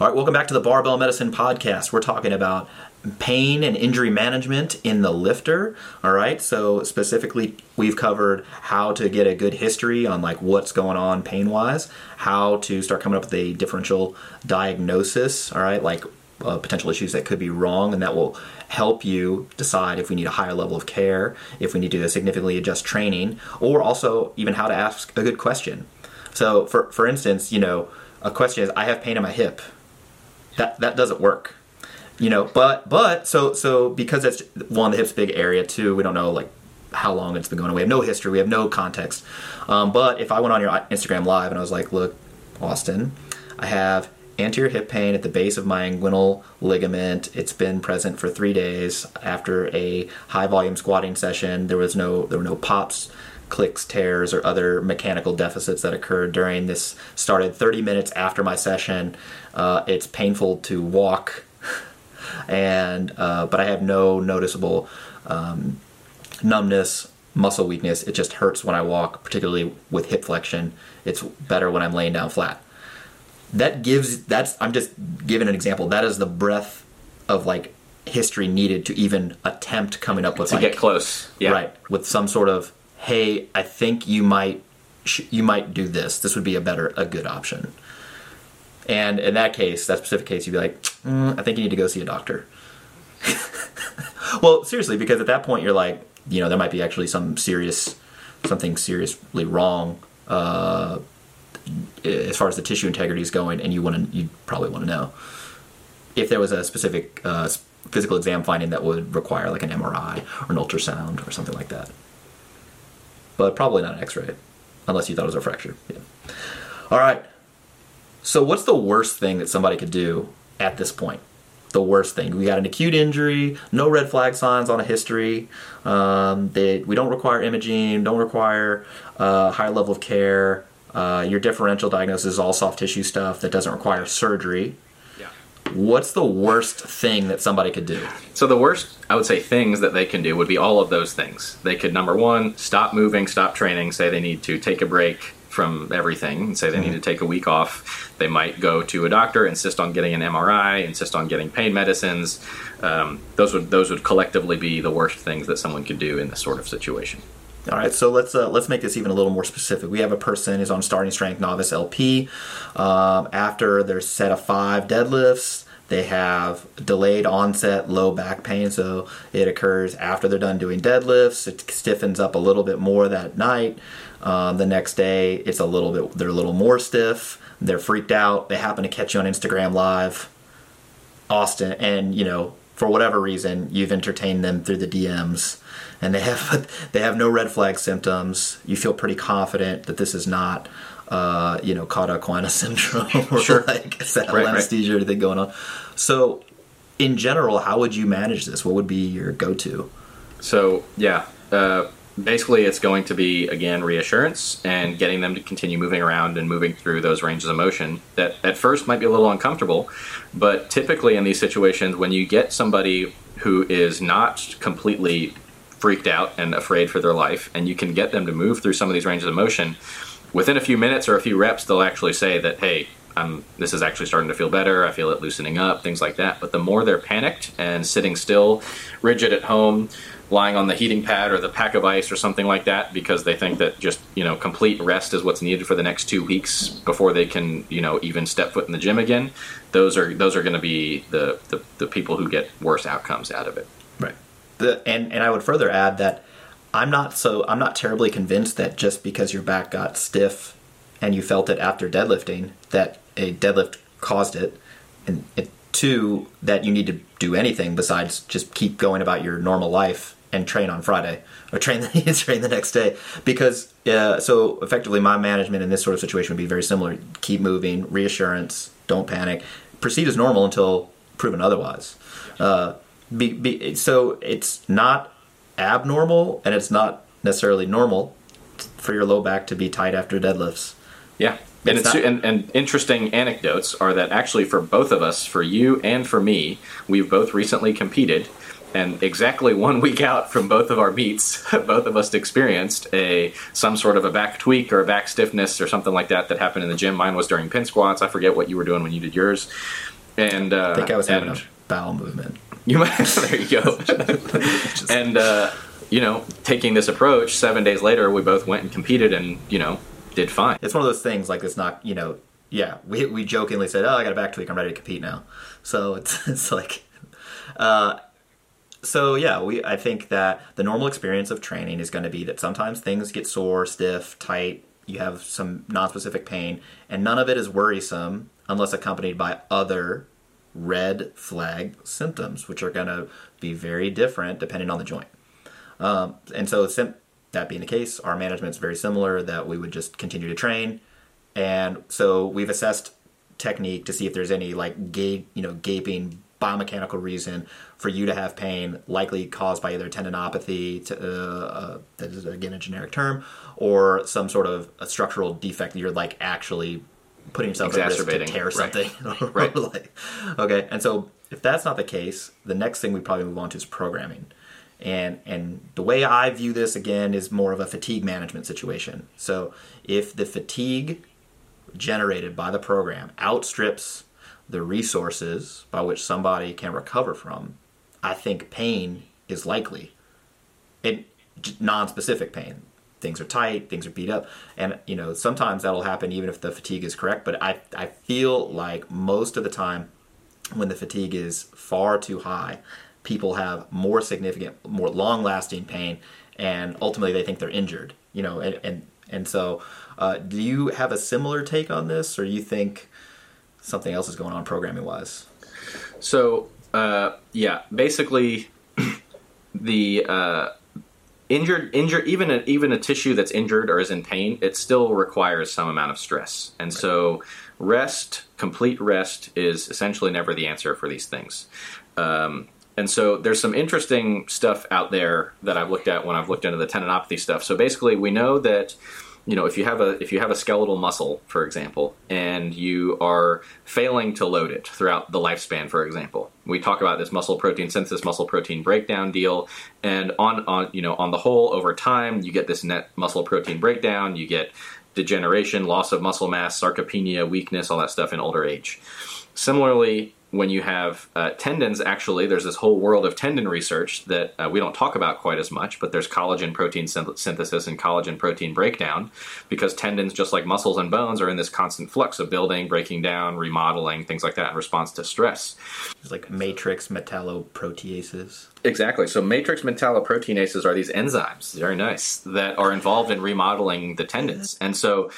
All right, welcome back to the Barbell Medicine Podcast. We're talking about pain and injury management in the lifter. All right, so specifically, we've covered how to get a good history on like what's going on pain wise, how to start coming up with a differential diagnosis. All right, like uh, potential issues that could be wrong, and that will help you decide if we need a higher level of care, if we need to significantly adjust training, or also even how to ask a good question. So, for for instance, you know, a question is, "I have pain in my hip." That that doesn't work you know but but so so because it's one the hip's big area too we don't know like how long it's been going. On we have no history we have no context. Um, but if i went on your instagram live and i was like look austin i have anterior hip pain at the base of my inguinal ligament. It's been present for three days after a high volume squatting session. There was no there were no pops clicks, tears, or other mechanical deficits that occurred during this started 30 minutes after my session. Uh, it's painful to walk, and uh, but I have no noticeable um, numbness, muscle weakness. It just hurts when I walk, particularly with hip flexion. It's better when I'm laying down flat. That gives that's I'm just giving an example. That is the breadth of like history needed to even attempt coming up with to like, get close. Yeah. right with some sort of hey, I think you might you might do this. This would be a better a good option. And in that case, that specific case, you'd be like, mm, I think you need to go see a doctor. well, seriously, because at that point you're like, you know, there might be actually some serious something seriously wrong uh, as far as the tissue integrity is going, and you want to you probably want to know if there was a specific uh, physical exam finding that would require like an MRI or an ultrasound or something like that but probably not an X-ray, unless you thought it was a fracture. Yeah. All right. So what's the worst thing that somebody could do at this point? The worst thing. We got an acute injury, no red flag signs on a history. Um, they, we don't require imaging, don't require uh, high level of care. Uh, your differential diagnosis is all soft tissue stuff that doesn't require surgery what's the worst thing that somebody could do? So the worst, I would say, things that they can do would be all of those things. They could number one, stop moving, stop training, say they need to take a break from everything and say they mm-hmm. need to take a week off. They might go to a doctor, insist on getting an MRI, insist on getting pain medicines. Um, those would those would collectively be the worst things that someone could do in this sort of situation. All right, so let's uh, let's make this even a little more specific. We have a person is on starting strength novice LP. Um, after their set of five deadlifts, they have delayed onset low back pain, so it occurs after they're done doing deadlifts. It stiffens up a little bit more that night. Um, the next day, it's a little bit they're a little more stiff. They're freaked out. They happen to catch you on Instagram Live, Austin, and you know for whatever reason you've entertained them through the DMs and they have they have no red flag symptoms. You feel pretty confident that this is not uh, you know cauda equina syndrome or sure. like central right, anesthesia right. or anything going on. So in general, how would you manage this? What would be your go-to? So yeah, uh, basically it's going to be again reassurance and getting them to continue moving around and moving through those ranges of motion that at first might be a little uncomfortable, but typically in these situations when you get somebody who is not completely freaked out and afraid for their life and you can get them to move through some of these ranges of motion within a few minutes or a few reps they'll actually say that hey I'm, this is actually starting to feel better. I feel it loosening up, things like that. But the more they're panicked and sitting still, rigid at home, lying on the heating pad or the pack of ice or something like that because they think that just you know complete rest is what's needed for the next two weeks before they can you know even step foot in the gym again those are those are going to be the, the the people who get worse outcomes out of it right the and and i would further add that i'm not so i'm not terribly convinced that just because your back got stiff and you felt it after deadlifting that a deadlift caused it. And it, two that you need to do anything besides just keep going about your normal life and train on Friday or train the, train the next day. Because uh, so effectively my management in this sort of situation would be very similar. Keep moving reassurance don't panic. Proceed as normal until proven otherwise. Uh, be, be, so it's not abnormal and it's not necessarily normal for your low back to be tight after deadlifts yeah and, it's, and, and, interesting anecdotes are that actually for both of us, for you and for me, we've both recently competed, and exactly one week out from both of our meets, both of us experienced a some sort of a back tweak or a back stiffness or something like that that happened in the gym. Mine was during pin squats. I forget what you were doing when you did yours. And uh, I think I was having a bowel movement. You might. there you go. and uh, you know, taking this approach, seven days later, we both went and competed, and you know, did fine. It's one of those things like it's not you know yeah we we jokingly said oh I got a back tweak I'm ready to compete now so it's it's like uh, so yeah we I think that the normal experience of training is going to be that sometimes things get sore stiff tight you have some non-specific pain and none of it is worrisome unless accompanied by other red flag symptoms which are going to be very different depending on the joint um, and so that being the case, our management is very similar that we would just continue to train. And so we've assessed technique to see if there's any like gape, you know, gaping biomechanical reason for you to have pain, likely caused by either tendinopathy, to, uh, uh, that is again a generic term, or some sort of a structural defect that you're like actually putting yourself at risk to tear something. Right. right. like, okay, and so if that's not the case, the next thing we probably move on to is programming. And and the way I view this again is more of a fatigue management situation. So if the fatigue generated by the program outstrips the resources by which somebody can recover from, I think pain is likely. It non-specific pain. Things are tight, things are beat up, and you know sometimes that'll happen even if the fatigue is correct. But I I feel like most of the time when the fatigue is far too high, people have more significant, more long-lasting pain, and ultimately they think they're injured. You know, and and, and so, uh, do you have a similar take on this, or do you think something else is going on programming-wise? So, uh, yeah, basically, the uh, injured, injured, even a, even a tissue that's injured or is in pain, it still requires some amount of stress, and right. so rest, complete rest, is essentially never the answer for these things. Um, and so there's some interesting stuff out there that I've looked at when I've looked into the tendinopathy stuff. So basically, we know that you know if you have a if you have a skeletal muscle, for example, and you are failing to load it throughout the lifespan, for example, we talk about this muscle protein synthesis, muscle protein breakdown deal, and on on you know on the whole, over time, you get this net muscle protein breakdown, you get degeneration, loss of muscle mass, sarcopenia, weakness, all that stuff in older age. Similarly, when you have uh, tendons, actually, there's this whole world of tendon research that uh, we don't talk about quite as much, but there's collagen protein synthesis and collagen protein breakdown because tendons, just like muscles and bones, are in this constant flux of building, breaking down, remodeling, things like that in response to stress. It's like matrix metalloproteases. Exactly. So matrix metalloproteinases are these enzymes, very nice, that are involved in remodeling the tendons. And so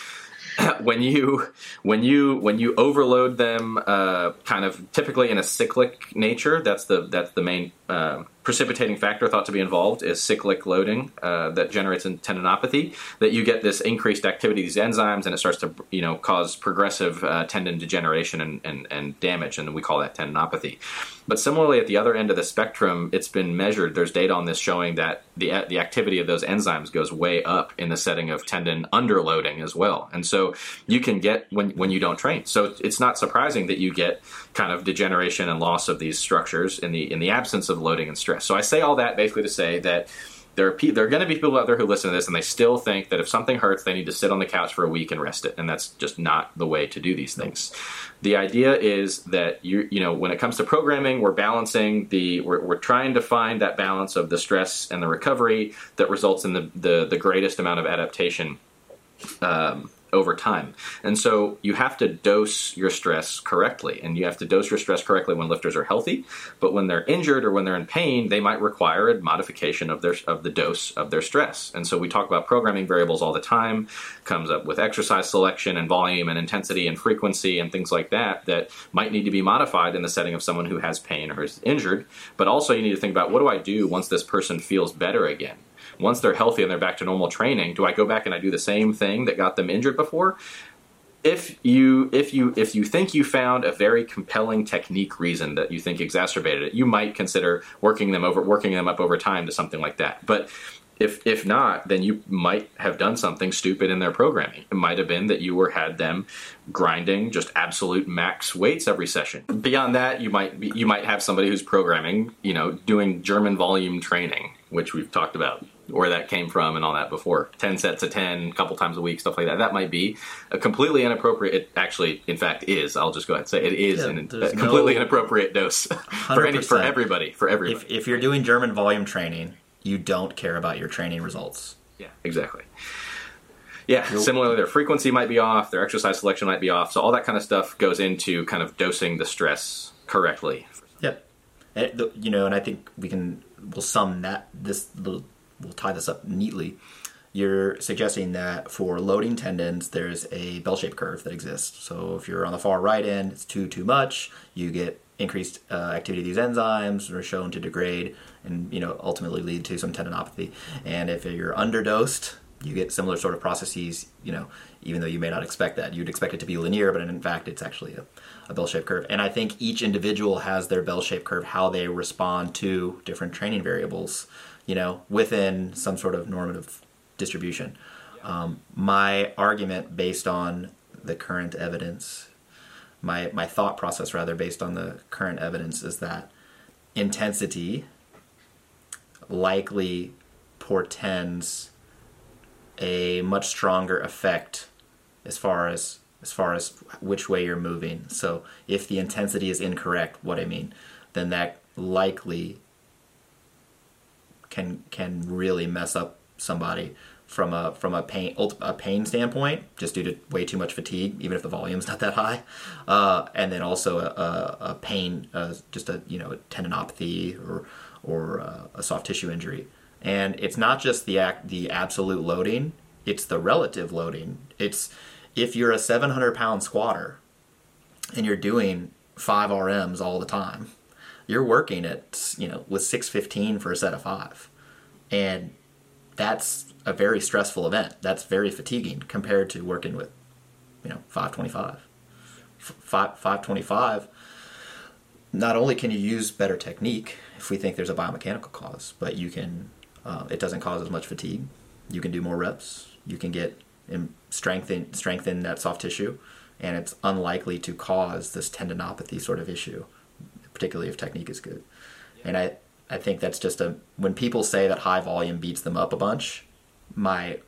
when you when you when you overload them, uh, kind of typically in a cyclic nature, that's the that's the main uh, precipitating factor thought to be involved is cyclic loading uh, that generates in tendinopathy. That you get this increased activity of these enzymes, and it starts to you know cause progressive uh, tendon degeneration and, and, and damage, and we call that tendinopathy. But similarly, at the other end of the spectrum, it's been measured. There's data on this showing that the the activity of those enzymes goes way up in the setting of tendon underloading as well. And so you can get when when you don't train. So it's not surprising that you get kind of degeneration and loss of these structures in the in the absence of loading and stress. So I say all that basically to say that there are, pe- there are going to be people out there who listen to this and they still think that if something hurts, they need to sit on the couch for a week and rest it, and that's just not the way to do these things. The idea is that you you know when it comes to programming, we're balancing the we're, we're trying to find that balance of the stress and the recovery that results in the the, the greatest amount of adaptation. Um, over time. And so you have to dose your stress correctly. And you have to dose your stress correctly when lifters are healthy. But when they're injured or when they're in pain, they might require a modification of their of the dose of their stress. And so we talk about programming variables all the time, comes up with exercise selection and volume and intensity and frequency and things like that that might need to be modified in the setting of someone who has pain or is injured. But also you need to think about what do I do once this person feels better again? Once they're healthy and they're back to normal training, do I go back and I do the same thing that got them injured before? If you if you if you think you found a very compelling technique reason that you think exacerbated it, you might consider working them over working them up over time to something like that. But if if not, then you might have done something stupid in their programming. It might have been that you were had them grinding just absolute max weights every session. Beyond that, you might be, you might have somebody who's programming, you know, doing German volume training, which we've talked about where that came from and all that before. 10 sets of 10, a couple times a week, stuff like that. That might be a completely inappropriate, it actually, in fact, is. I'll just go ahead and say it is yeah, an, a completely no, inappropriate dose for, any, for everybody. For everybody. If, if you're doing German volume training, you don't care about your training results. Yeah, exactly. Yeah, similarly, their frequency might be off, their exercise selection might be off. So all that kind of stuff goes into kind of dosing the stress correctly. Yep. Eh, you know, and I think we can we'll sum that this little we'll tie this up neatly. You're suggesting that for loading tendons, there's a bell-shaped curve that exists. So if you're on the far right end, it's too too much. You get increased uh, activity of these enzymes are shown to degrade and you know ultimately lead to some tendinopathy. And if you're underdosed, you get similar sort of processes. You know, even though you may not expect that, you'd expect it to be linear, but in fact, it's actually a, a bell-shaped curve. And I think each individual has their bell-shaped curve, how they respond to different training variables you know, within some sort of normative distribution. Um, my argument based on the current evidence, my, my thought process rather based on the current evidence is that intensity likely portends a much stronger effect as far as as far as which way you're moving. So if the intensity is incorrect, what I mean, then that likely can can really mess up somebody from a from a pain a pain standpoint, just due to way too much fatigue, even if the volume's not that high, uh, and then also a, a, a pain, uh, just a you know a tendinopathy or or uh, a soft tissue injury. And it's not just the act, the absolute loading; it's the relative loading. It's if you're a 700 pound squatter and you're doing five RMs all the time, you're working at you know with 615 for a set of five. And that's a very stressful event. That's very fatiguing compared to working with you know 525 5, 525 not only can you use better technique if we think there's a biomechanical cause but you can uh, it doesn't cause as much fatigue. You can do more reps. You can get strengthen strengthen that soft tissue and it's unlikely to cause this tendinopathy sort of issue particularly if technique is good. And I, I think that's just a when people say that high volume beats them up a bunch, my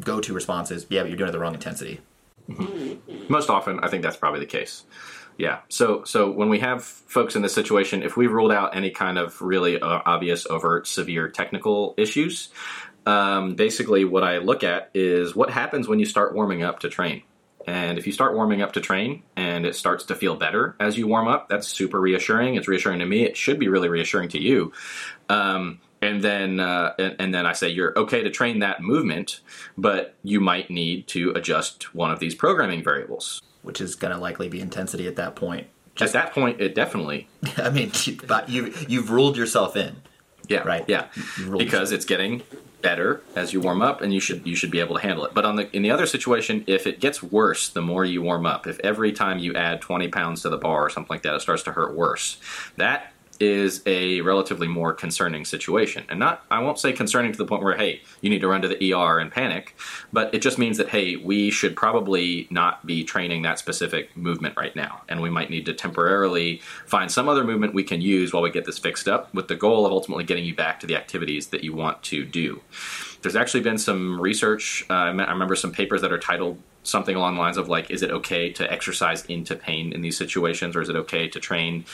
go-to response is, yeah, but you're doing it the wrong intensity. Most often, I think that's probably the case. Yeah. So so when we have folks in this situation, if we've ruled out any kind of really uh, obvious, overt, severe technical issues, um, basically what I look at is what happens when you start warming up to train. And if you start warming up to train and it starts to feel better as you warm up, that's super reassuring. It's reassuring to me. It should be really reassuring to you. Um, and then uh, and, and, then I say you're okay to train that movement, but you might need to adjust one of these programming variables, which is going to likely be intensity at that point. Just, at that point, it definitely. I mean, but you you've ruled yourself in. Yeah, Right. Yeah, You because it's getting better as you warm up, and you should you should be able to handle it. But on the in the other situation, if it gets worse the more you warm up, if every time you add twenty pounds to the bar or something like that, it starts to hurt worse, that is a relatively more concerning situation. And not I won't say concerning to the point where hey you need to run to the ER and panic, but it just means that hey we should probably not be training that specific movement right now, and we might need to temporarily find some other movement we can use while we get this fixed up, with the goal of ultimately getting you back to the activities that you want to do. There's actually been some research. Uh, I remember some papers that are titled something along the lines of like, is it okay to exercise into pain in these situations, or is it okay to train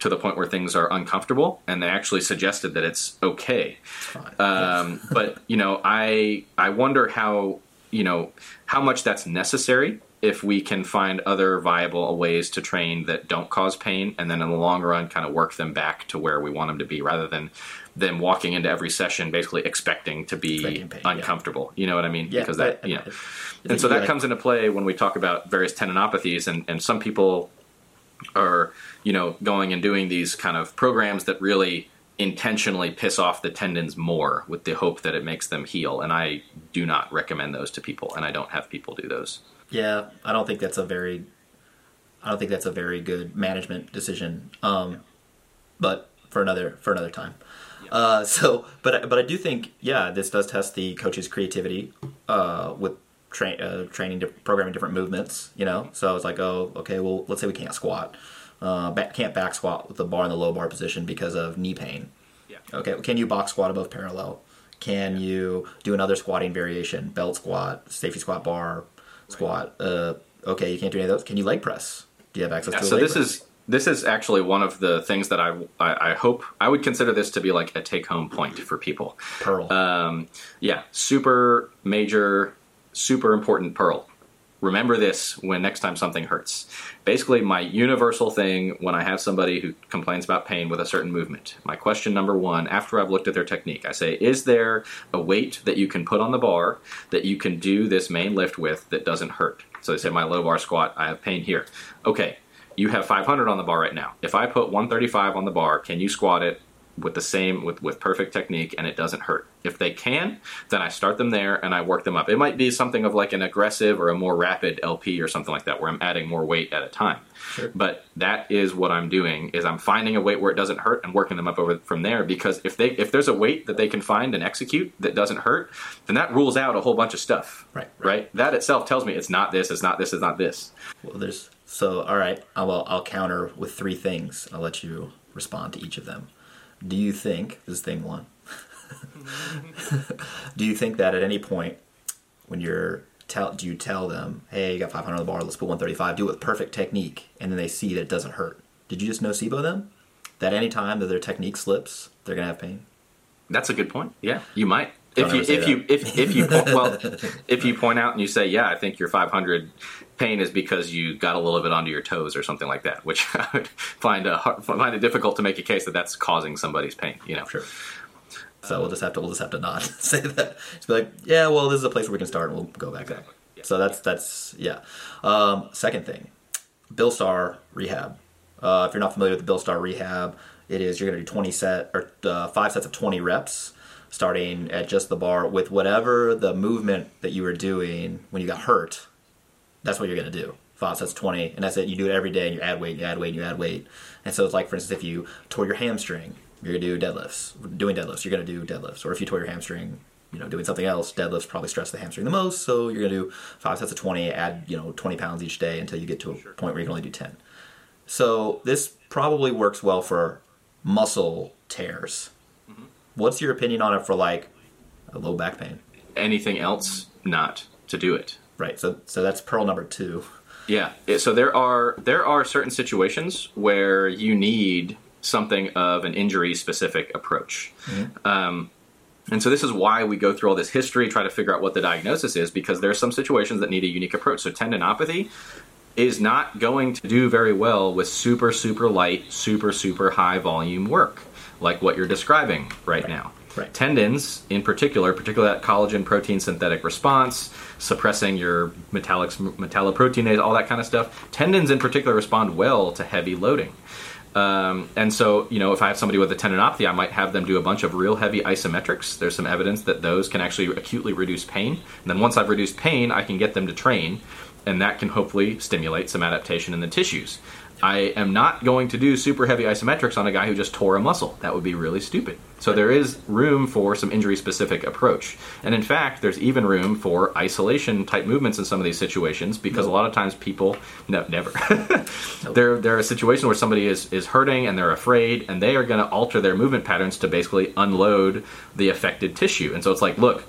to the point where things are uncomfortable? And they actually suggested that it's okay. fine. Um, but you know, I I wonder how you know how much that's necessary if we can find other viable ways to train that don't cause pain, and then in the long run, kind of work them back to where we want them to be, rather than them walking into every session basically expecting to be pain, yeah. uncomfortable. You know what I mean? Yeah, because that but- you know, I and so that right. comes into play when we talk about various tendinopathies, and and some people are you know going and doing these kind of programs that really intentionally piss off the tendons more with the hope that it makes them heal and i do not recommend those to people and i don't have people do those Yeah, I don't think that's a very, I don't think that's a very good management decision. Um, but for another for another time. Uh, so, but I- but I do think yeah, this does test the coach's creativity uh, with train uh, training, programming different movements. You know, so I was like, oh, okay, well, let's say we can't squat, uh, back, can't back squat with the bar in the low bar position because of knee pain. Yeah. Okay, can you box squat above parallel? Can you do another squatting variation, belt squat, safety squat bar, squat? Uh, okay, you can't do any of those. Can you leg press? Do you have access Yeah, to a so this press? is this is actually one of the things that I, I I hope I would consider this to be like a take home point for people. Pearl. Um, yeah, super major, super important pearl. Remember this when next time something hurts. Basically, my universal thing when I have somebody who complains about pain with a certain movement, my question number one, after I've looked at their technique, I say, Is there a weight that you can put on the bar that you can do this main lift with that doesn't hurt? So they say, My low bar squat, I have pain here. Okay, you have 500 on the bar right now. If I put 135 on the bar, can you squat it with the same with with perfect technique and it doesn't hurt? If they can, then I start them there and I work them up. It might be something of like an aggressive or a more rapid LP or something like that where I'm adding more weight at a time. Sure. But that is what I'm doing is I'm finding a weight where it doesn't hurt and working them up over from there because if they if there's a weight that they can find and execute that doesn't hurt, then that rules out a whole bunch of stuff. Right, Right? That itself tells me it's not this, it's not this, it's not this. Well, there's so all right. I'll I'll counter with three things. I'll let you respond to each of them. Do you think this is thing one? do you think that at any point when you're tell do you tell them, hey, you got 500 on the bar, let's put 135, do it with perfect technique, and then they see that it doesn't hurt? Did you just nocebo them? That any time that their technique slips, they're gonna have pain. That's a good point. Yeah, you might. Don't If you if you if if you well if you point out and you say yeah I think your 500 pain is because you got a little bit onto your toes or something like that which I would find a hard, find it difficult to make a case that that's causing somebody's pain you know Sure. So we'll just have to we'll just have to not say that. Just be like, yeah, well, this is a place where we can start, and we'll go back there. Yeah. So that's that's yeah. Um, second thing, Bill Starr rehab. Uh, if you're not familiar with the Bill Starr rehab, it is you're going to do 20 set or uh, five sets of 20 reps, starting at just the bar with whatever the movement that you were doing when you got hurt. That's what you're going to do. Five sets, 20, and that's it. You do it every day, and you add weight, and you add weight, and you add weight. And so it's like, for instance, if you tore your hamstring, you're going to do deadlifts. Doing deadlifts, you're going to do deadlifts. Or if you tore your hamstring, you know, doing something else, deadlifts probably stress the hamstring the most. So you're going to do five sets of 20, add, you know, 20 pounds each day until you get to a point where you can only do 10. So this probably works well for muscle tears. Mm-hmm. What's your opinion on it for like a low back pain? anything else not to do it Right. So so that's pearl number two. Yeah. So there are there are certain situations where you need something of an injury specific approach. Um, and so this is why we go through all this history, try to figure out what the diagnosis is, because there are some situations that need a unique approach. So tendinopathy is not going to do very well with super super light, super super high volume work like what you're describing right, now. Right. Tendons, in particular, particularly that collagen protein synthetic response, suppressing your metallics, metalloproteinase, all that kind of stuff. Tendons, in particular, respond well to heavy loading. Um, and so, you know, if I have somebody with a tendinopathy, I might have them do a bunch of real heavy isometrics. There's some evidence that those can actually acutely reduce pain. And then once I've reduced pain, I can get them to train, and that can hopefully stimulate some adaptation in the tissues. I am not going to do super heavy isometrics on a guy who just tore a muscle. That would be really stupid. So there is room for some injury specific approach. And in fact, there's even room for isolation type movements in some of these situations because a lot of times people no never. they're they're a situation where somebody is is hurting and they're afraid and they are going to alter their movement patterns to basically unload the affected tissue. And so it's like, look,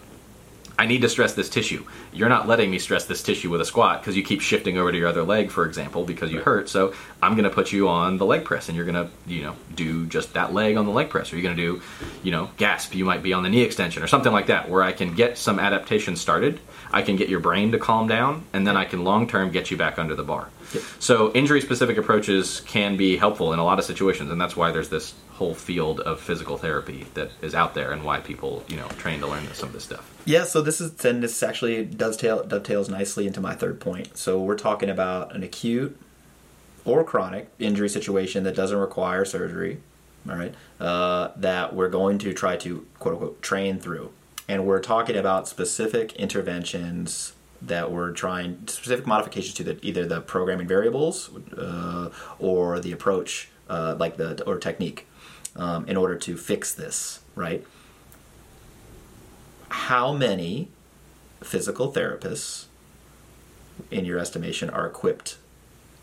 I need to stress this tissue. You're not letting me stress this tissue with a squat because you keep shifting over to your other leg, for example, because you hurt. So I'm going to put you on the leg press, and you're going to, you know, do just that leg on the leg press, or you're going to do, you know, gasp. You might be on the knee extension or something like that, where I can get some adaptation started. I can get your brain to calm down, and then I can long term get you back under the bar. Yep. So injury specific approaches can be helpful in a lot of situations, and that's why there's this whole field of physical therapy that is out there, and why people, you know, train to learn some of this stuff. Yeah, so this is and this actually does tail, dovetails nicely into my third point. So we're talking about an acute or chronic injury situation that doesn't require surgery, all right? Uh, that we're going to try to quote unquote train through, and we're talking about specific interventions that we're trying specific modifications to the either the programming variables uh, or the approach, uh, like the or technique, um, in order to fix this, right? how many physical therapists, in your estimation, are equipped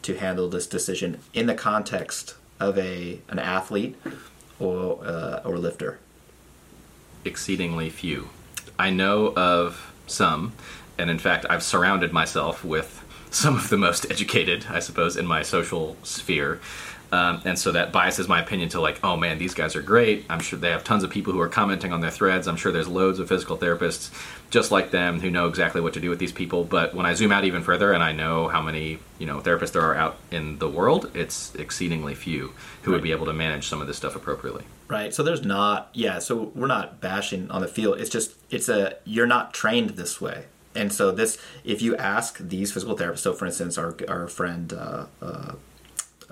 to handle this decision in the context of a an athlete or uh, or lifter? Exceedingly few. I know of some, and in fact, I've surrounded myself with some of the most educated, I suppose, in my social sphere. Um, and so that biases my opinion to like, oh man, these guys are great. I'm sure they have tons of people who are commenting on their threads. I'm sure there's loads of physical therapists just like them who know exactly what to do with these people. But when I zoom out even further and I know how many you know therapists there are out in the world, it's exceedingly few who right. would be able to manage some of this stuff appropriately. Right. So there's not, yeah. So we're not bashing on the field. It's just it's a you're not trained this way. And so this, if you ask these physical therapists, so for instance, our our friend. Uh, uh,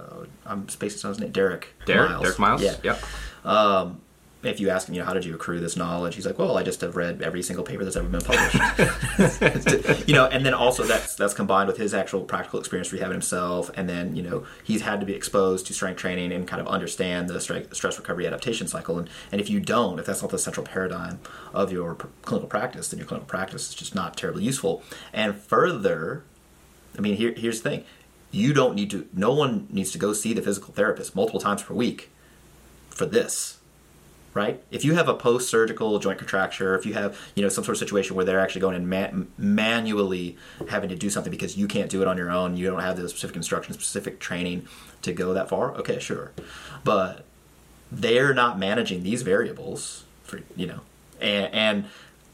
uh, I'm spacing on his name, Derek. Derek Miles. Derek Miles. Yeah. Yep. Um, if you ask him, you know, how did you accrue this knowledge? He's like, well, I just have read every single paper that's ever been published. you know, and then also that's that's combined with his actual practical experience rehabbing himself, and then you know he's had to be exposed to strength training and kind of understand the stress recovery adaptation cycle. And and if you don't, if that's not the central paradigm of your clinical practice, then your clinical practice is just not terribly useful. And further, I mean, here here's the thing: you don't need to no one needs to go see the physical therapist multiple times per week for this right? If you have a post-surgical joint contracture if you have you know some sort of situation where they're actually going and man- manually having to do something because you can't do it on your own you don't have the specific instruction specific training to go that far okay sure. But they're not managing these variables for you know and, and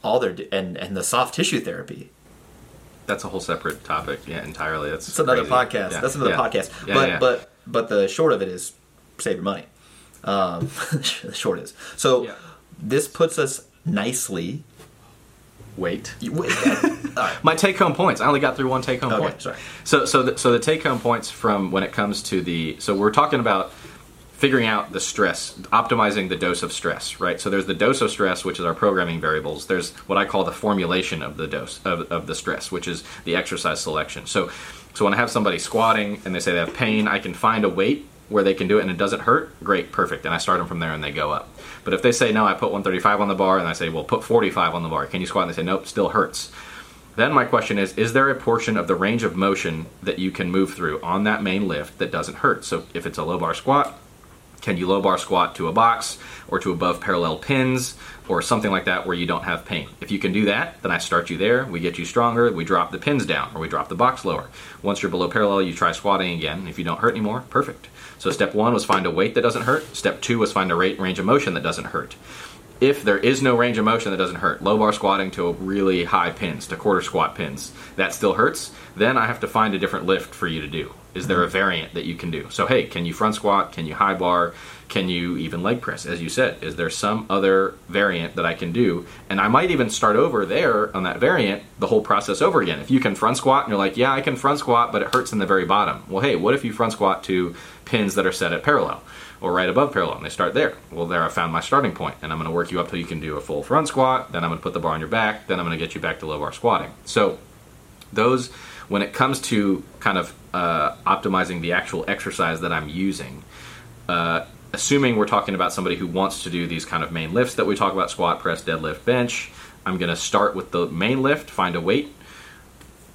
all their and and the soft tissue therapy that's a whole separate topic. Yeah, entirely. That's it's another podcast. Yeah. That's another yeah. podcast. Yeah, but but but the short of it is save your money. Um, the short is so. This puts us nicely. Wait. You- wait, My take home points. I only got through one take home Okay, point. sorry. So so the, so the take home points from when it comes to the so we're talking about figuring out the stress, optimizing the dose of stress, right? So there's the dose of stress, which is our programming variables. There's what I call the formulation of the dose of, of the stress, which is the exercise selection. So so when I have somebody squatting and they say they have pain, I can find a weight where they can do it and it doesn't hurt. Great, perfect. And I start them from there and they go up. But if they say no, I put 135 on the bar and I say, well, put 45 on the bar. Can you squat? And they say nope, still hurts. Then my question is Is there a portion of the range of motion that you can move through on that main lift that doesn't hurt? So if it's a low bar squat, can you low bar squat to a box or to above parallel pins or something like that where you don't have pain? If you can do that, then I start you there. We get you stronger. We drop the pins down or we drop the box lower. Once you're below parallel, you try squatting again. If you don't hurt anymore, perfect. So step one was find a weight that doesn't hurt. Step two was find a rate range of motion that doesn't hurt. If there is no range of motion that doesn't hurt, low bar squatting to really high pins, to quarter squat pins, that still hurts, then I have to find a different lift for you to do. Is there a variant that you can do? So, hey, can you front squat? Can you high bar? Can you even leg press? As you said, is there some other variant that I can do? And I might even start over there on that variant, the whole process over again. If you can front squat and you're like, yeah, I can front squat, but it hurts in the very bottom. Well, hey, what if you front squat to pins that are set at parallel? Or right above parallel, and they start there. Well, there I found my starting point, and I'm going to work you up till you can do a full front squat. Then I'm going to put the bar on your back. Then I'm going to get you back to low bar squatting. So those, when it comes to kind of uh, optimizing the actual exercise that I'm using, uh, assuming we're talking about somebody who wants to do these kind of main lifts that we talk about squat, press, deadlift, bench, I'm going to start with the main lift, find a weight,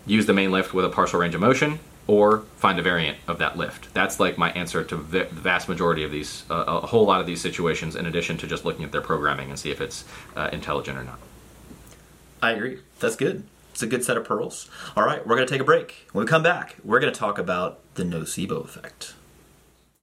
use the main lift with a partial range of motion, or find a variant of that lift. That's like my answer to the vast majority of these, uh, a whole lot of these situations, in addition to just looking at their programming and see if it's uh, intelligent or not. I agree. That's good. It's a good set of pearls. All right, we're going to take a break. When we come back, we're going to talk about the nocebo effect.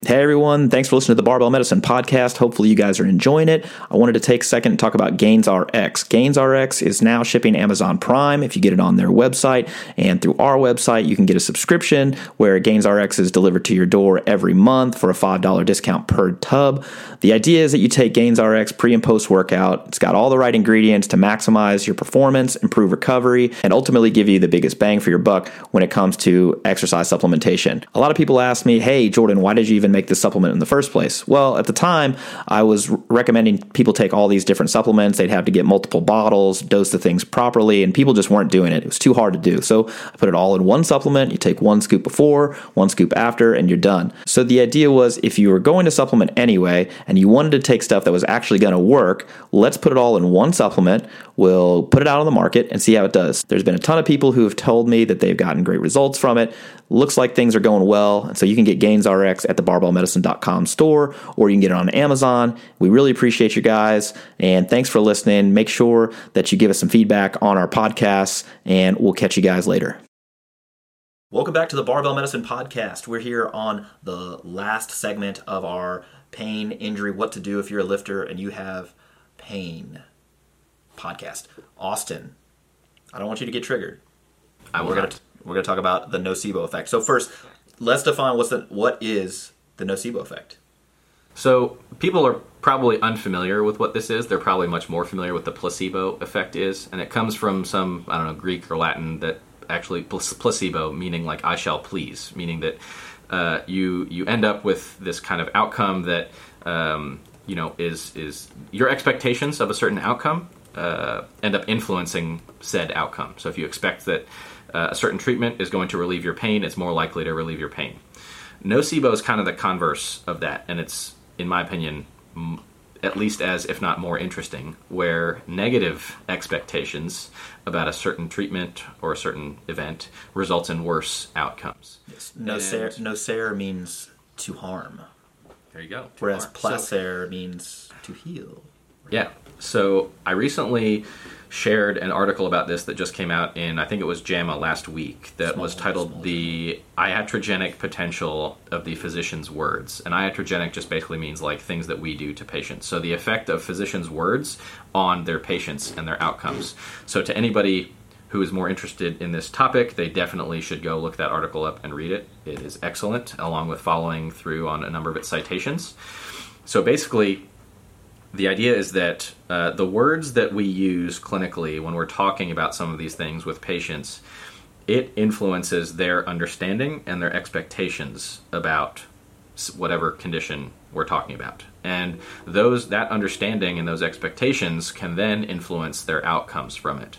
Hey everyone, thanks for listening to the Barbell Medicine podcast. Hopefully you guys are enjoying it. I wanted to take a second and talk about Gains RX. Gains RX is now shipping Amazon Prime if you get it on their website and through our website you can get a subscription where Gains RX is delivered to your door every month for a $5 discount per tub. The idea is that you take Gains RX pre and post workout. It's got all the right ingredients to maximize your performance, improve recovery, and ultimately give you the biggest bang for your buck when it comes to exercise supplementation. A lot of people ask me, "Hey Jordan, why did you even even make this supplement in the first place? Well, at the time, I was recommending people take all these different supplements. They'd have to get multiple bottles, dose the things properly, and people just weren't doing it. It was too hard to do. So I put it all in one supplement. You take one scoop before, one scoop after, and you're done. So the idea was if you were going to supplement anyway and you wanted to take stuff that was actually going to work, let's put it all in one supplement. We'll put it out on the market and see how it does. There's been a ton of people who have told me that they've gotten great results from it. Looks like things are going well. And so you can get Gains RX at the barbellmedicine.com store or you can get it on Amazon. We really appreciate you guys. And thanks for listening. Make sure that you give us some feedback on our podcasts and we'll catch you guys later. Welcome back to the Barbell Medicine Podcast. We're here on the last segment of our pain, injury, what to do if you're a lifter and you have pain podcast. Austin, I don't want you to get triggered. I will we're not. gonna we're gonna talk about the nocebo effect. So first, let's define what's the what is the nocebo effect. So people are probably unfamiliar with what this is. They're probably much more familiar with the placebo effect is, and it comes from some I don't know Greek or Latin that actually placebo meaning like I shall please, meaning that uh, you you end up with this kind of outcome that um, you know is is your expectations of a certain outcome uh, end up influencing said outcome. So if you expect that uh, a certain treatment is going to relieve your pain, it's more likely to relieve your pain. Nocebo is kind of the converse of that, and it's, in my opinion, m- at least as, if not more interesting, where negative expectations about a certain treatment or a certain event results in worse outcomes. Yes. Nocere, nocere means to harm, There you go. whereas So- placer means to heal. Yeah. So I recently shared an article about this that just came out in I think it was JAMA last week that Small- was titled small "The Iatrogenic Potential of the Physician's Words." And iatrogenic just basically means like things that we do to patients. So the effect of physicians' words on their patients and their outcomes. So to anybody who is more interested in this topic, they definitely should go look that article up and read it. It is excellent, along with following through on a number of its citations. So basically, the idea is that uh, the words that we use clinically when we're talking about some of these things with patients, it influences their understanding and their expectations about whatever condition we're talking about. And those that understanding and those expectations can then influence their outcomes from it.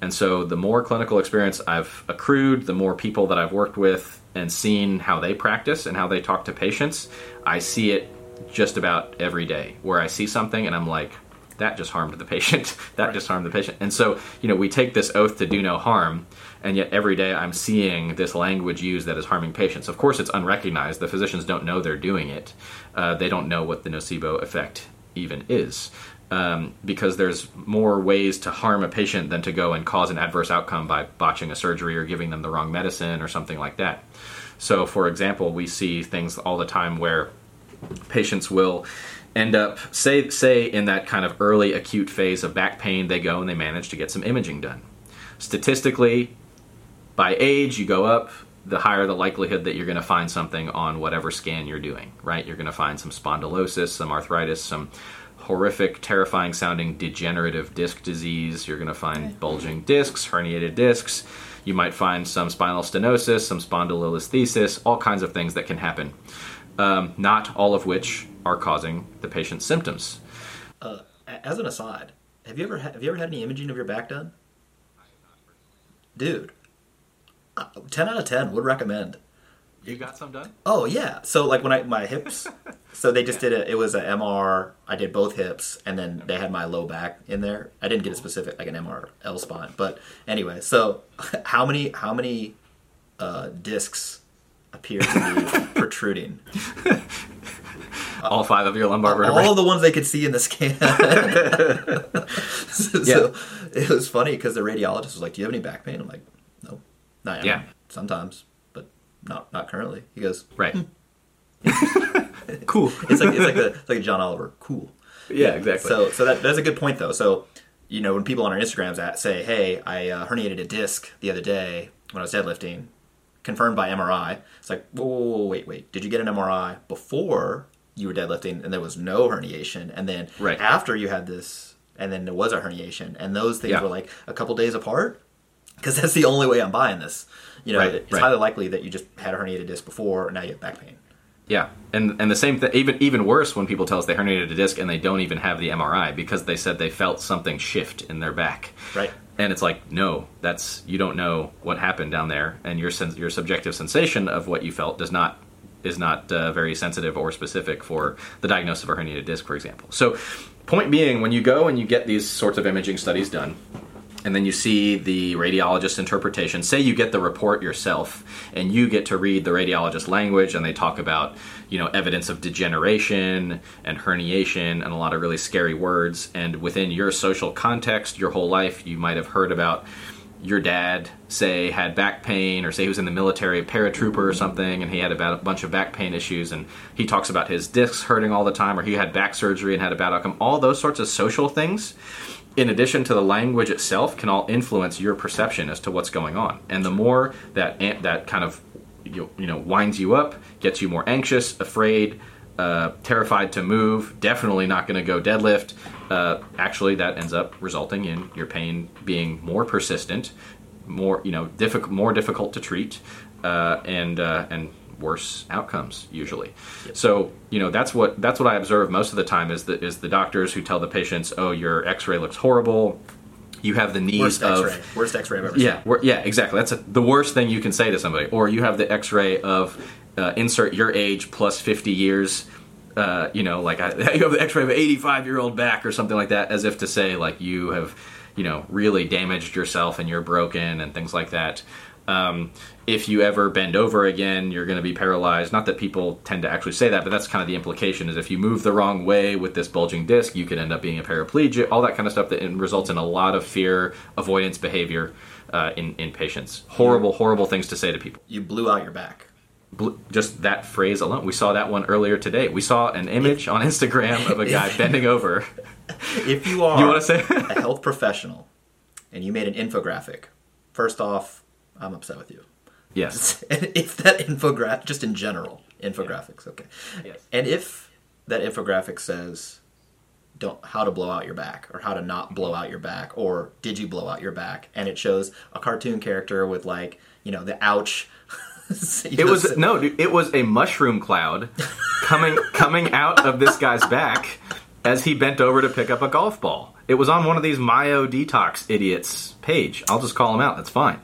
And so the more clinical experience I've accrued, the more people that I've worked with and seen how they practice and how they talk to patients, I see it just about every day where I see something and I'm like, that just harmed the patient. that just harmed the patient. And so, you know, we take this oath to do no harm, and yet every day I'm seeing this language used that is harming patients. Of course, it's unrecognized. The physicians don't know they're doing it. Uh, they don't know what the nocebo effect even is. Um, because there's more ways to harm a patient than to go and cause an adverse outcome by botching a surgery or giving them the wrong medicine or something like that. So, for example, we see things all the time where patients will end up say say in that kind of early acute phase of back pain, they go and they manage to get some imaging done. Statistically, by age, you go up, the higher the likelihood that you're going to find something on whatever scan you're doing, right? You're going to find some spondylosis, some arthritis, some horrific, terrifying sounding degenerative disc disease. You're going to find bulging discs, herniated discs. You might find some spinal stenosis, some spondylolisthesis, all kinds of things that can happen. Um, not all of which are causing the patient's symptoms. Uh, as an aside, have you ever ha- have you ever had any imaging of your back done? Dude, uh, ten out of ten would recommend. You got some done? Oh yeah. So like when I my hips, so they just did it. It was an MR. I did both hips, and then they had my low back in there. I didn't get a specific like an MR L spine, but anyway. So how many how many uh, discs appear to be protruding? All five of your lumbar vertebrae. All of the ones they could see in the scan. so, so it was funny because the radiologist was like, "Do you have any back pain?" I'm like, "No, not Yeah. sometimes, but not not currently." He goes, right. cool. "It's like it's like a it's like a John Oliver, cool." Yeah, exactly. So so that that's a good point though. So you know when people on our Instagrams at, say, "Hey, I uh, herniated a disc the other day when I was deadlifting," confirmed by MRI. It's like, whoa, whoa, whoa, wait, wait. Did you get an MRI before you were deadlifting and there was no herniation, and then Right. after you had this, and then there was a herniation, and those things Yeah. were like a couple days apart? Because that's the only way I'm buying this. You know, Right, it's right. highly likely that you just had a herniated disc before, and now you have back pain. Yeah, and and the same thing. Even even worse when people tell us they herniated a disc and they don't even have the MRI because they said they felt something shift in their back. Right. And it's like, no, that's you don't know what happened down there, and your sen- your subjective sensation of what you felt does not is not uh, very sensitive or specific for the diagnosis of a herniated disc, for example. So, point being, when you go and you get these sorts of imaging studies done, and then you see the radiologist's interpretation. Say you get the report yourself, and you get to read the radiologist's language, and they talk about you know evidence of degeneration and herniation and a lot of really scary words. And within your social context, your whole life, you might have heard about your dad say had back pain or say he was in the military a paratrooper or something and he had about a bunch of back pain issues and he talks about his discs hurting all the time or he had back surgery and had a bad outcome all those sorts of social things in addition to the language itself can all influence your perception as to what's going on. And the more that that kind of you, you know winds you up gets you more anxious afraid uh, terrified to move definitely not going to go deadlift uh, actually that ends up resulting in your pain being more persistent more you know difficult more difficult to treat uh, and uh, and worse outcomes usually so you know that's what that's what I observe most of the time is the is the doctors who tell the patients oh your x-ray looks horrible you have the knees Worst of X-ray. Worst X-ray I've ever seen. yeah, we're, yeah, exactly. That's a, the worst thing you can say to somebody. Or you have the X-ray of uh, insert your age plus fifty years. Uh, you know, like I, you have the X-ray of an eighty-five-year-old back or something like that, as if to say like you have, you know, really damaged yourself and you're broken and things like that. Um, if you ever bend over again, you're going to be paralyzed. Not that people tend to actually say that, but that's kind of the implication. Is if you move the wrong way with this bulging disc, you could end up being a paraplegic. All that kind of stuff that results in a lot of fear, avoidance behavior uh, in in patients. Horrible, horrible things to say to people. You blew out your back. Just that phrase alone. We saw that one earlier today. We saw an image on Instagram of a guy bending over. If you are You want to say? a health professional and you made an infographic, first off, I'm upset with you. yes. If that infographic, just in general, infographics, okay. Yes. And if that infographic says, don't how to blow out your back or how to not blow out your back or did you blow out your back and it shows a cartoon character with like you know the ouch It was no, dude, it was a mushroom cloud coming coming out of this guy's back as he bent over to pick up a golf ball. It was on one of these Myo Detox idiots page. I'll just call him out. That's fine.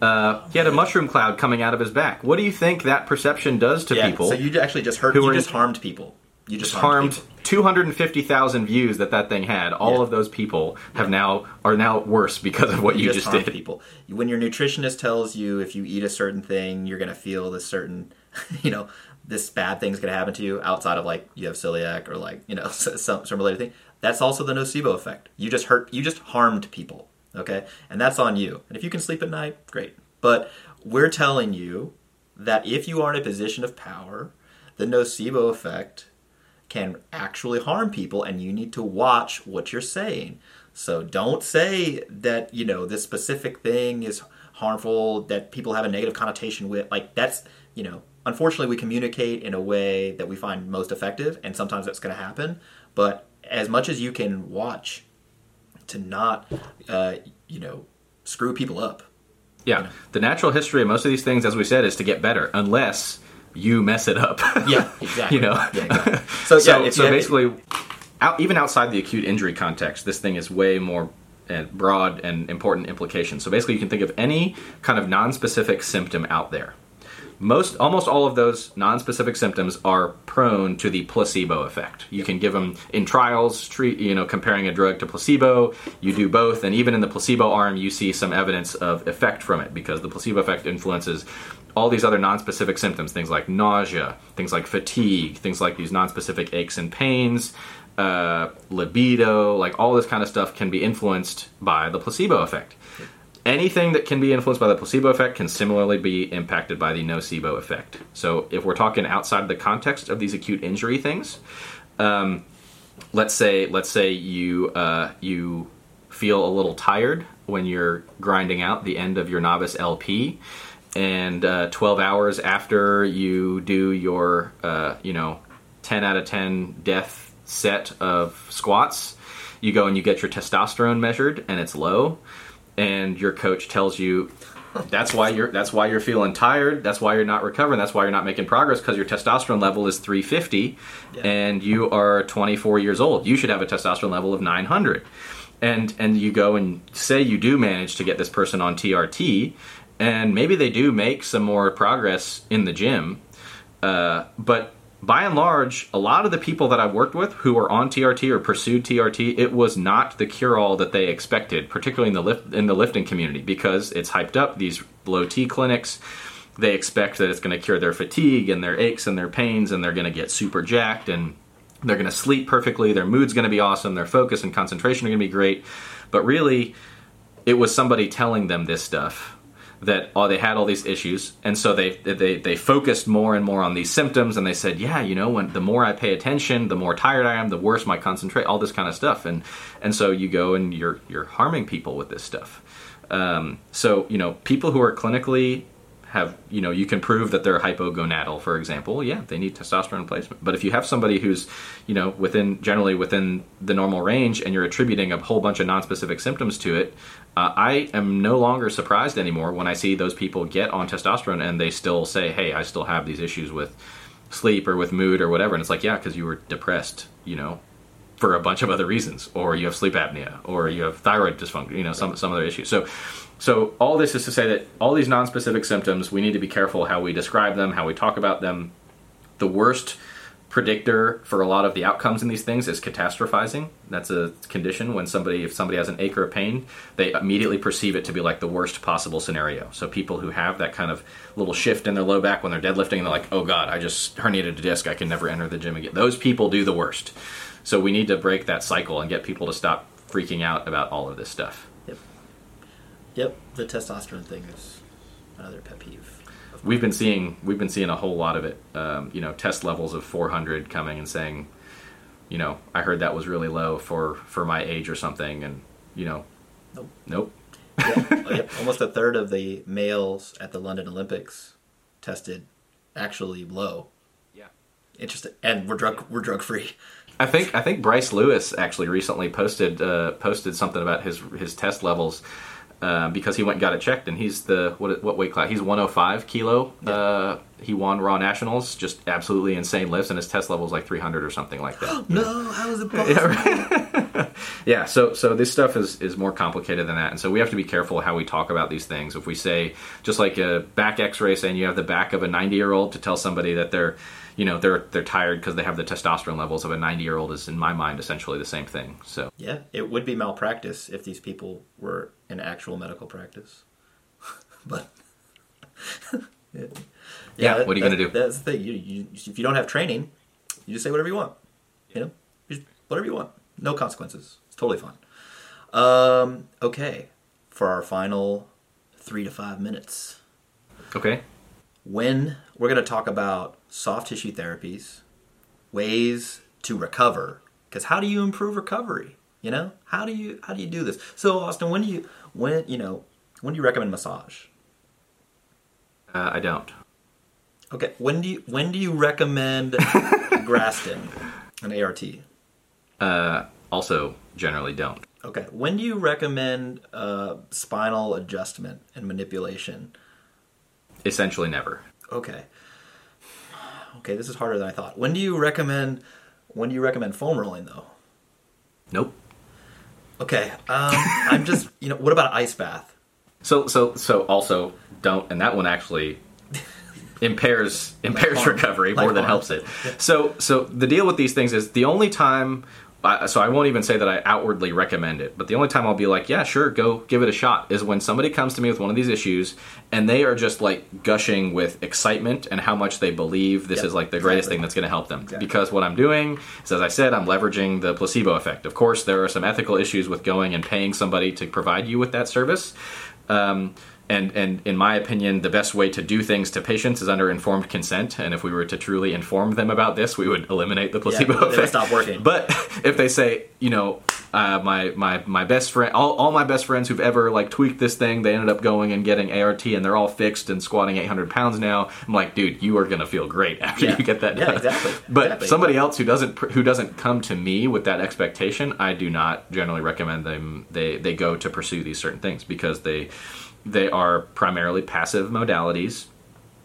Uh, he had a mushroom cloud coming out of his back. What do you think that perception does to yeah, people? so you actually just hurt who you just harmed people you just harmed people. 250,000 views that that thing had. All Yeah. of those people have now are now worse because of what you, just, harmed did. people. When your nutritionist tells you if you eat a certain thing, you're going to feel this certain, you know, this bad thing's going to happen to you outside of like you have celiac or like you know some some related thing. That's also the nocebo effect. You just hurt. You just harmed people. Okay, and that's on you. And if you can sleep at night, great. But we're telling you that if you are in a position of power, the nocebo effect can actually harm people, and you need to watch what you're saying. So don't say that you know this specific thing is harmful that people have a negative connotation with. Like that's you know, unfortunately, we communicate in a way that we find most effective, and sometimes that's going to happen. But as much as you can watch to not, uh, you know, screw people up. Yeah, the natural history of most of these things, as we said, is to get better, unless you mess it up. Yeah, exactly. you know. Yeah, exactly. So, So, yeah, so you have- basically, out, even outside the acute injury context, this thing is way more uh, broad and important implications. So basically, you can think of any kind of non-specific symptom out there. Most, almost all of those non-specific symptoms are prone to the placebo effect. You can give them in trials, treat you know, comparing a drug to placebo. You do both, and even in the placebo arm, you see some evidence of effect from it because the placebo effect influences all these other non-specific symptoms, things like nausea, things like fatigue, things like these non-specific aches and pains, uh, libido, like all this kind of stuff can be influenced by the placebo effect. Anything that can be influenced by the placebo effect can similarly be impacted by the nocebo effect. So if we're talking outside the context of these acute injury things, um, let's say let's say you uh, you feel a little tired when you're grinding out the end of your novice LP, and uh, 12 hours after you do your uh, you know 10 out of 10 death set of squats, you go and you get your testosterone measured and it's low, and your coach tells you that's why you're that's why you're feeling tired. That's why you're not recovering. That's why you're not making progress because your testosterone level is 350, and you are 24 years old. You should have a testosterone level of 900. And and you go and say you do manage to get this person on TRT, and maybe they do make some more progress in the gym, uh, but by and large, a lot of the people that I've worked with who are on TRT or pursued TRT, it was not the cure-all that they expected, particularly in the lift in the lifting community, because it's hyped up. These low T clinics, they expect that it's going to cure their fatigue and their aches and their pains, and they're going to get super jacked and they're going to sleep perfectly. Their mood's going to be awesome. Their focus and concentration are going to be great. But really, it was somebody telling them this stuff that oh they had all these issues. And so they they they focused more and more on these symptoms and they said yeah you know when the more I pay attention the more tired I am the worse my concentrate all this kind of stuff. And and so you go and you're you're harming people with this stuff. Um, so you know people who are clinically have you know you can prove that they're hypogonadal for example yeah they need testosterone replacement. But if you have somebody who's you know within generally within the normal range and you're attributing a whole bunch of non-specific symptoms to it uh, i am no longer surprised anymore when i see those people get on testosterone and they still say hey i still have these issues with sleep or with mood or whatever. And it's like yeah because you were depressed you know for a bunch of other reasons, or you have sleep apnea, or you have thyroid dysfunction, you know, some some other issues. So, so all this is to say that all these non-specific symptoms, we need to be careful how we describe them, how we talk about them. The worst predictor for a lot of the outcomes in these things is catastrophizing. That's a condition when somebody, if somebody has an ache or a pain, they immediately perceive it to be like the worst possible scenario. So people who have that kind of little shift in their low back when they're deadlifting, they're like, "Oh God, I just herniated a disc. I can never enter the gym again." Those people do the worst. So we need to break that cycle and get people to stop freaking out about all of this stuff. Yep. Yep. The testosterone thing is another pet peeve. We've been seeing we've been seeing a whole lot of it. Um, you know, test levels of 400 coming and saying, you know, I heard that was really low for for my age or something, and you know, Nope. nope. yeah, yep. Almost a third of the males at the London Olympics tested actually low. Yeah. Interesting. And we're drug we're drug free. I think I think Bryce Lewis actually recently posted uh, posted something about his his test levels uh, because he went and got it checked and he's the what what weight class he's 105 kilo. Uh, he won Raw Nationals, just absolutely insane lifts, and his test level is like 300 or something like that. No, how is it possible? yeah, right. yeah, so so this stuff is is more complicated than that, and so we have to be careful how we talk about these things. If we say just like a back X-ray, saying you have the back of a 90 year old to tell somebody that they're you know they're they're tired because they have the testosterone levels of a 90 year old is in my mind essentially the same thing. So Yeah, it would be malpractice if these people were in actual medical practice. but yeah, Yeah, what are you gonna do? That's the thing. You, you, if you don't have training, you just say whatever you want. You know, just- whatever you want. No consequences. It's totally fine. Um, okay, for our final three to five minutes, okay, when we're going to talk about soft tissue therapies, ways to recover. Because how do you improve recovery? You know, how do you how do you do this? So Austin, when do you when you know when do you recommend massage? Uh, I don't. Okay, when do you when do you recommend Graston, an ART? Uh, also, generally don't. Okay, when do you recommend uh, spinal adjustment and manipulation? Essentially, never. Okay. Okay, this is harder than I thought. When do you recommend when do you recommend foam rolling though? Nope. Okay, um, I'm just you know what about ice bath? So, so, so also don't, and that one actually impairs impairs recovery Like more than harm. helps it. So, so the deal with these things is the only time. So I won't even say that I outwardly recommend it, but the only time I'll be like, yeah, sure, go give it a shot, is when somebody comes to me with one of these issues and they are just like gushing with excitement and how much they believe this Yep, is like the greatest exactly. thing that's going to help them. Exactly. Because what I'm doing is, as I said, I'm leveraging the placebo effect. Of course, there are some ethical issues with going and paying somebody to provide you with that service. Um, and, and in my opinion, the best way to do things to patients is under informed consent. And if we were to truly inform them about this, we would eliminate the placebo would effect. stop working. But if they say, you know, uh, my my my best friend, all, all my best friends who've ever like tweaked this thing, they ended up going and getting ART, and they're all fixed and squatting 800 pounds now. I'm like, dude, you are gonna feel great after Yeah. you get that Done. Yeah, exactly. But Exactly. somebody else who doesn't who doesn't come to me with that expectation, I do not generally recommend them. They they go to pursue these certain things because they they are primarily passive modalities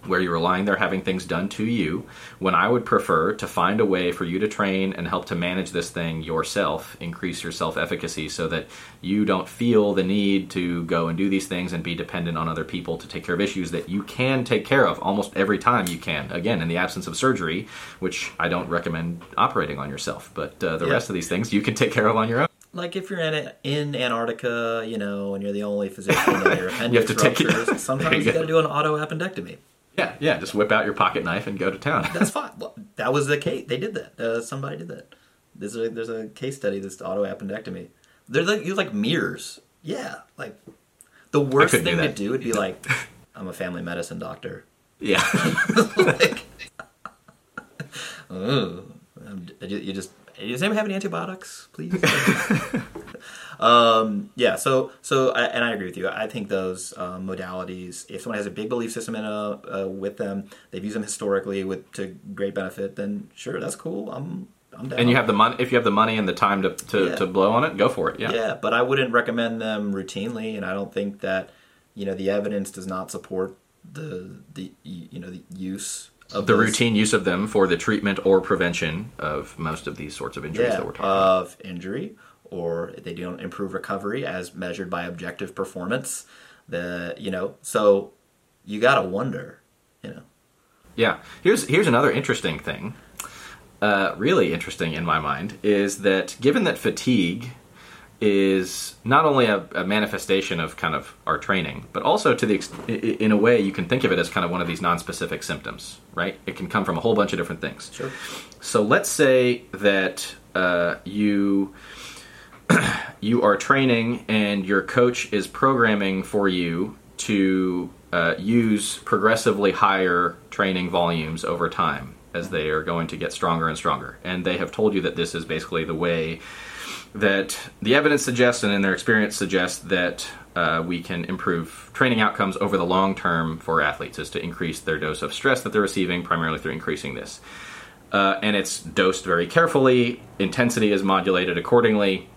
where you're relying they're having things done to you when i would prefer to find a way for you to train and help to manage this thing yourself increase your self efficacy so that you don't feel the need to go and do these things and be dependent on other people to take care of issues that you can take care of almost every time you can again in the absence of surgery which i don't recommend operating on yourself but uh, the Yeah. rest of these things you can take care of on your own Like if you're in in Antarctica, you know, and you're the only physician and your appendix to take it- sometimes you you, got to do an auto appendectomy. yeah yeah just whip out your pocket knife and go to town That's fine. Well, that was the case. They did that. Uh, somebody did that. There's a there's a case study that's auto appendectomy. They're like you like mirrors. Yeah, like the worst couldn't do thing to do would be like, I'm a family medicine doctor. yeah like, oh, um, you, you just does anyone have any antibiotics, please? um, yeah. So so I, and I agree with you. I think those um, modalities, if someone has a big belief system in a, uh, with them, they've used them historically with to great benefit, then sure, that's cool. I'm I'm down. and you have the money if you have the money and the time to, to, Yeah. to blow on it go for it yeah yeah, but I wouldn't recommend them routinely, and I don't think that you know the evidence does not support the the you know the use of the those- routine use of them for the treatment or prevention of most of these sorts of injuries yeah, that we're talking about. of injury, or they don't improve recovery as measured by objective performance. The you know, so you gotta wonder, you know. Yeah. Here's here's another interesting thing. Uh, really interesting in my mind is that given that fatigue is not only a, a manifestation of kind of our training, but also to the ex- in a way you can think of it as kind of one of these non-specific symptoms, right? It can come from a whole bunch of different things. Sure. So let's say that uh, you you are training and your coach is programming for you to uh, use progressively higher training volumes over time as they are going to get stronger and stronger. And they have told you that this is basically the way that the evidence suggests and in their experience suggests that uh, we can improve training outcomes over the long term for athletes is to increase their dose of stress that they're receiving primarily through increasing this. Uh, and it's dosed very carefully intensity is modulated accordingly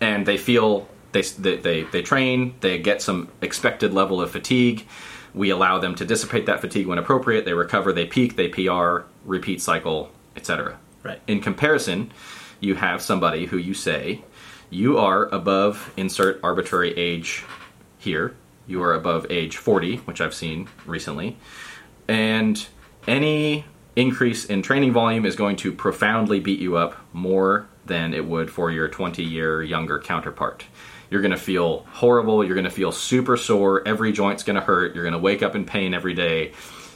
and they feel they, they, they, they train they get some expected level of fatigue. We allow them to dissipate that fatigue when appropriate they recover they peak they pr repeat cycle etc Right. in comparison you have somebody who you say you are above insert arbitrary age here you are above age 40 which i've seen recently and any increase in training volume is going to profoundly beat you up more than it would for your 20 year younger counterpart. You're going to feel horrible. You're going to feel super sore. Every joint's going to hurt. You're going to wake up in pain every day.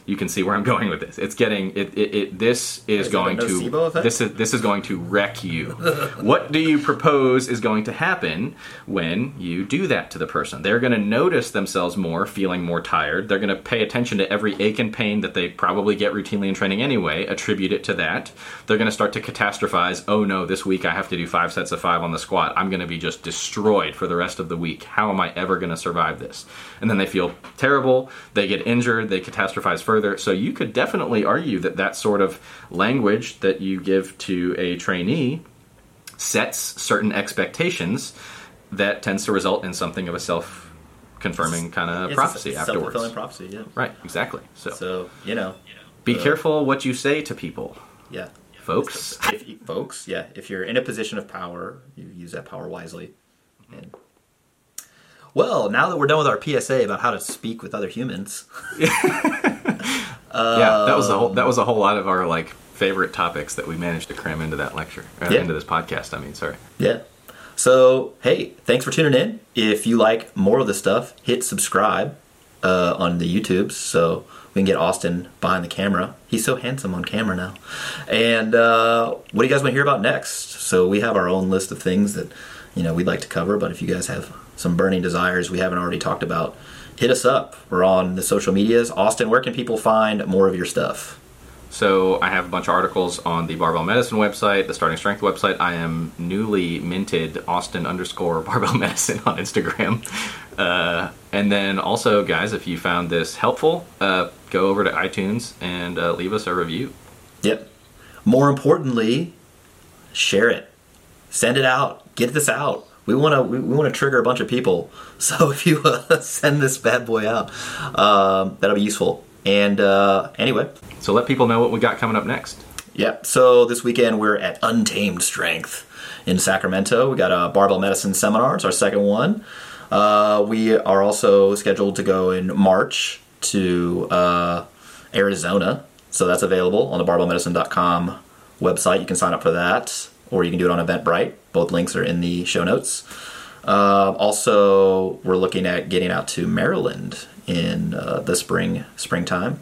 You can see where I'm going with this. It's getting it. it, it this is, Is going to this is this is going to wreck you. what do you propose is going to happen when you do that to the person? They're going to notice themselves more, feeling more tired. They're going to pay attention to every ache and pain that they probably get routinely in training anyway, attribute it to that. They're going to start to catastrophize. Oh no, this week I have to do five sets of five on the squat. I'm going to be just destroyed for the rest of the week. How am I ever going to survive this? And then they feel terrible. They get injured. They catastrophize further. So you could definitely argue that that sort of language that you give to a trainee sets certain expectations that tends to result in something of a self confirming kind of prophecy self-fulfilling afterwards. prophecy, yeah. Right, exactly. So, So you know, be uh, careful what you say to people, yeah, folks. if you, folks, yeah, if you're in a position of power, you use that power wisely. And well, now that we're done with our PSA about how to speak with other humans, yeah, that was a whole that was a whole lot of our like favorite topics that we managed to cram into that lecture, uh, Yeah. into this podcast. I mean, sorry. yeah. So hey, thanks for tuning in. If you like more of this stuff, hit subscribe uh, on the YouTube so we can get Austin behind the camera. He's so handsome on camera now. And uh, what do you guys want to hear about next? So we have our own list of things that you know we'd like to cover. But if you guys have some burning desires we haven't already talked about, hit us up. We're on the social medias. Austin, where can people find more of your stuff? So I have a bunch of articles on the Barbell Medicine website, the Starting Strength website. I am newly minted Austin underscore Barbell Medicine on Instagram. Uh, and then also, guys, if you found this helpful, uh, go over to iTunes and uh, leave us a review. Yep. More importantly, share it. Send it out. Get this out. We want to we, we want to trigger a bunch of people. So if you uh, send this bad boy out, um, that'll be useful. And uh, anyway, So let people know what we got coming up next. Yep. So this weekend we're at Untamed Strength in Sacramento. We got a barbell medicine seminar. It's our second one. Uh, we are also scheduled to go in March to uh, Arizona. So that's available on the barbellmedicine.com website. You can sign up for that, or you can do it on Eventbrite. Both links are in the show notes. Uh, also, we're looking at getting out to Maryland in uh, the spring springtime.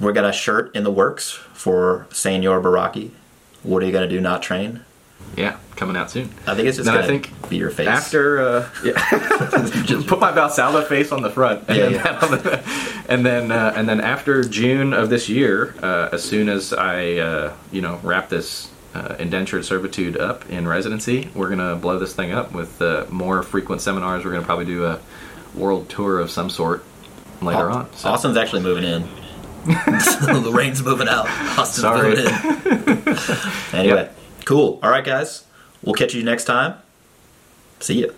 We got a shirt in the works for Senor Baraki. What are you gonna do? Not train? Yeah, coming out soon. I think it's just gonna think be your face. After, uh, yeah, just put my Valsalva face on the front, and Yeah, then, yeah. the- and then, uh, and then after June of this year, uh, as soon as I, uh, you know, wrap this uh, indentured servitude up in residency, we're gonna blow this thing up with uh, more frequent seminars. We're gonna probably do a world tour of some sort later on. So. Austin's actually moving in. the rain's moving out. Austin's Sorry. moving in. anyway, cool. All right, guys. We'll catch you next time. See ya.